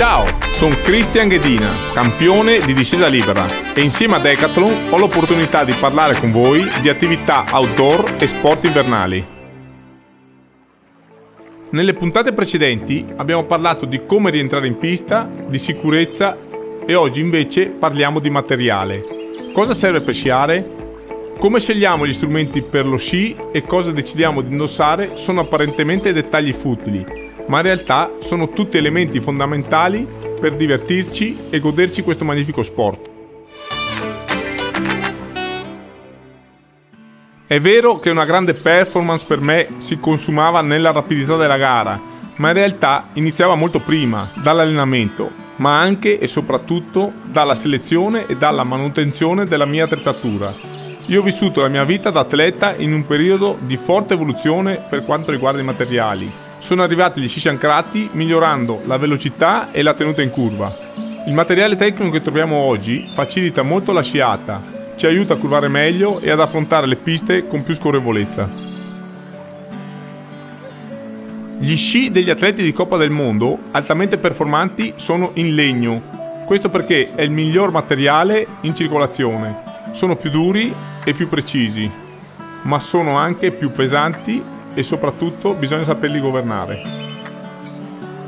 Ciao, sono Cristian Ghedina, campione di discesa libera e insieme a Decathlon ho l'opportunità di parlare con voi di attività outdoor e sport invernali. Nelle puntate precedenti abbiamo parlato di come rientrare in pista, di sicurezza e oggi invece parliamo di materiale. Cosa serve per sciare? Come scegliamo gli strumenti per lo sci e cosa decidiamo di indossare sono apparentemente dettagli futili, ma in realtà sono tutti elementi fondamentali per divertirci e goderci questo magnifico sport. È vero che una grande performance per me si consumava nella rapidità della gara, ma in realtà iniziava molto prima, dall'allenamento, ma anche e soprattutto dalla selezione e dalla manutenzione della mia attrezzatura. Io ho vissuto la mia vita da atleta in un periodo di forte evoluzione per quanto riguarda i materiali, sono arrivati gli sci ancrati migliorando la velocità e la tenuta in curva. Il materiale tecnico che troviamo oggi facilita molto la sciata, ci aiuta a curvare meglio e ad affrontare le piste con più scorrevolezza. Gli sci degli atleti di Coppa del Mondo altamente performanti sono in legno, questo perché è il miglior materiale in circolazione. Sono più duri e più precisi, ma sono anche più pesanti e soprattutto bisogna saperli governare.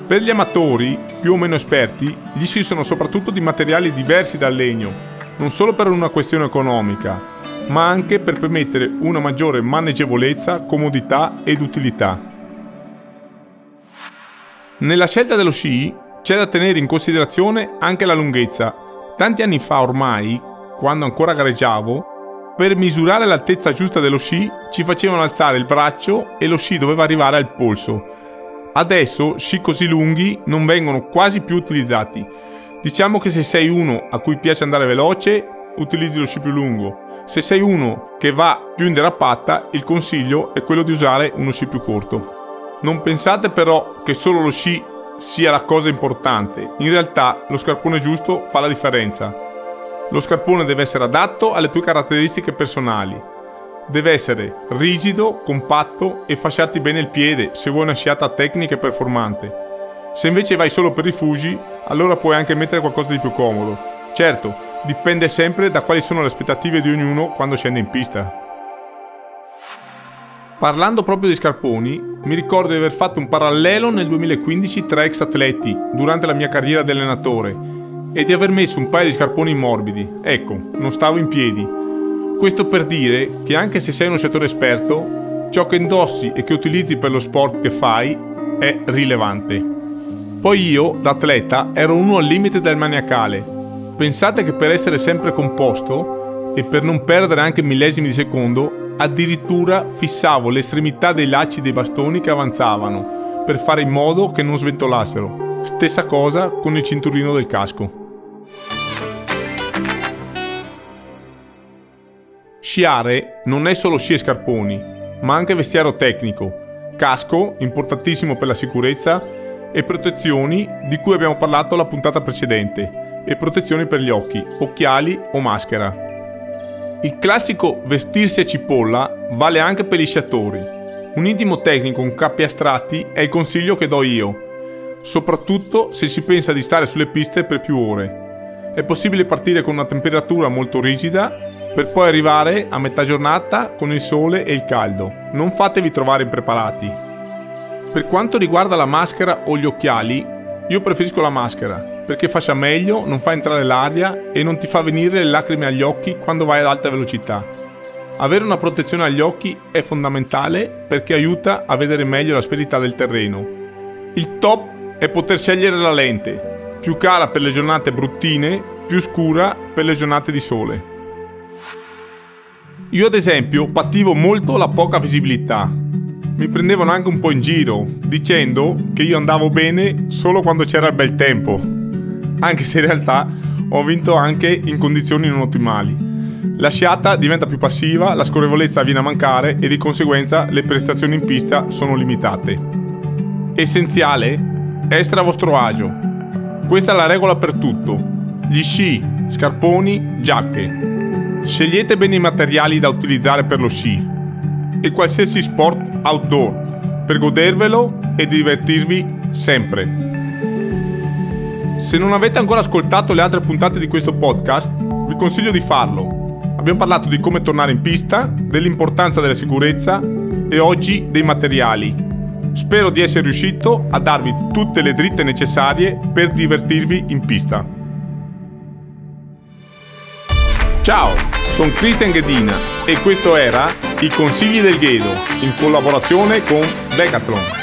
Per gli amatori, più o meno esperti, gli sci sono soprattutto di materiali diversi dal legno, non solo per una questione economica, ma anche per permettere una maggiore maneggevolezza, comodità ed utilità. Nella scelta dello sci c'è da tenere in considerazione anche la lunghezza. Tanti anni fa ormai, quando ancora gareggiavo, per misurare l'altezza giusta dello sci ci facevano alzare il braccio e lo sci doveva arrivare al polso. Adesso sci così lunghi non vengono quasi più utilizzati. Diciamo che se sei uno a cui piace andare veloce, utilizzi lo sci più lungo. Se sei uno che va più in derapata, il consiglio è quello di usare uno sci più corto. Non pensate però che solo lo sci sia la cosa importante, in realtà lo scarpone giusto fa la differenza. Lo scarpone deve essere adatto alle tue caratteristiche personali. Deve essere rigido, compatto e fasciarti bene il piede se vuoi una sciata tecnica e performante. Se invece vai solo per rifugi, allora puoi anche mettere qualcosa di più comodo. Certo, dipende sempre da quali sono le aspettative di ognuno quando scende in pista. Parlando proprio di scarponi, mi ricordo di aver fatto un parallelo nel 2015 tra ex atleti durante la mia carriera di allenatore e di aver messo un paio di scarponi morbidi. Ecco, non stavo in piedi. Questo per dire che anche se sei uno sciatore esperto, ciò che indossi e che utilizzi per lo sport che fai è rilevante. Poi io, da atleta, ero uno al limite del maniacale. Pensate che per essere sempre composto e per non perdere anche millesimi di secondo, addirittura fissavo l'estremità dei lacci dei bastoni che avanzavano, per fare in modo che non sventolassero. Stessa cosa con il cinturino del casco. Sciare non è solo sci e scarponi, ma anche vestiario tecnico, casco, importantissimo per la sicurezza, e protezioni di cui abbiamo parlato la puntata precedente, e protezioni per gli occhi, occhiali o maschera. Il classico vestirsi a cipolla vale anche per gli sciatori. Un intimo tecnico con cappi astratti è il consiglio che do io, soprattutto se si pensa di stare sulle piste per più ore. È possibile partire con una temperatura molto rigida per poi arrivare a metà giornata con il sole e il caldo. Non fatevi trovare impreparati. Per quanto riguarda la maschera o gli occhiali, io preferisco la maschera perché fascia meglio, non fa entrare l'aria e non ti fa venire le lacrime agli occhi quando vai ad alta velocità. Avere una protezione agli occhi è fondamentale perché aiuta a vedere meglio l'asperità del terreno. Il top è poter scegliere la lente, più cara per le giornate bruttine, più scura per le giornate di sole. Io ad esempio pativo molto la poca visibilità. Mi prendevano anche un po' in giro, dicendo che io andavo bene solo quando c'era il bel tempo. Anche se in realtà ho vinto anche in condizioni non ottimali. La sciata diventa più passiva, la scorrevolezza viene a mancare e di conseguenza le prestazioni in pista sono limitate. Essenziale? Essere a vostro agio. Questa è la regola per tutto. Gli sci, scarponi, giacche. Scegliete bene i materiali da utilizzare per lo sci e qualsiasi sport outdoor per godervelo e divertirvi sempre. Se non avete ancora ascoltato le altre puntate di questo podcast, vi consiglio di farlo. Abbiamo parlato di come tornare in pista, dell'importanza della sicurezza e oggi dei materiali. Spero di essere riuscito a darvi tutte le dritte necessarie per divertirvi in pista. Ciao, sono Christian Ghedina e questo era I consigli del Ghedo in collaborazione con Decathlon.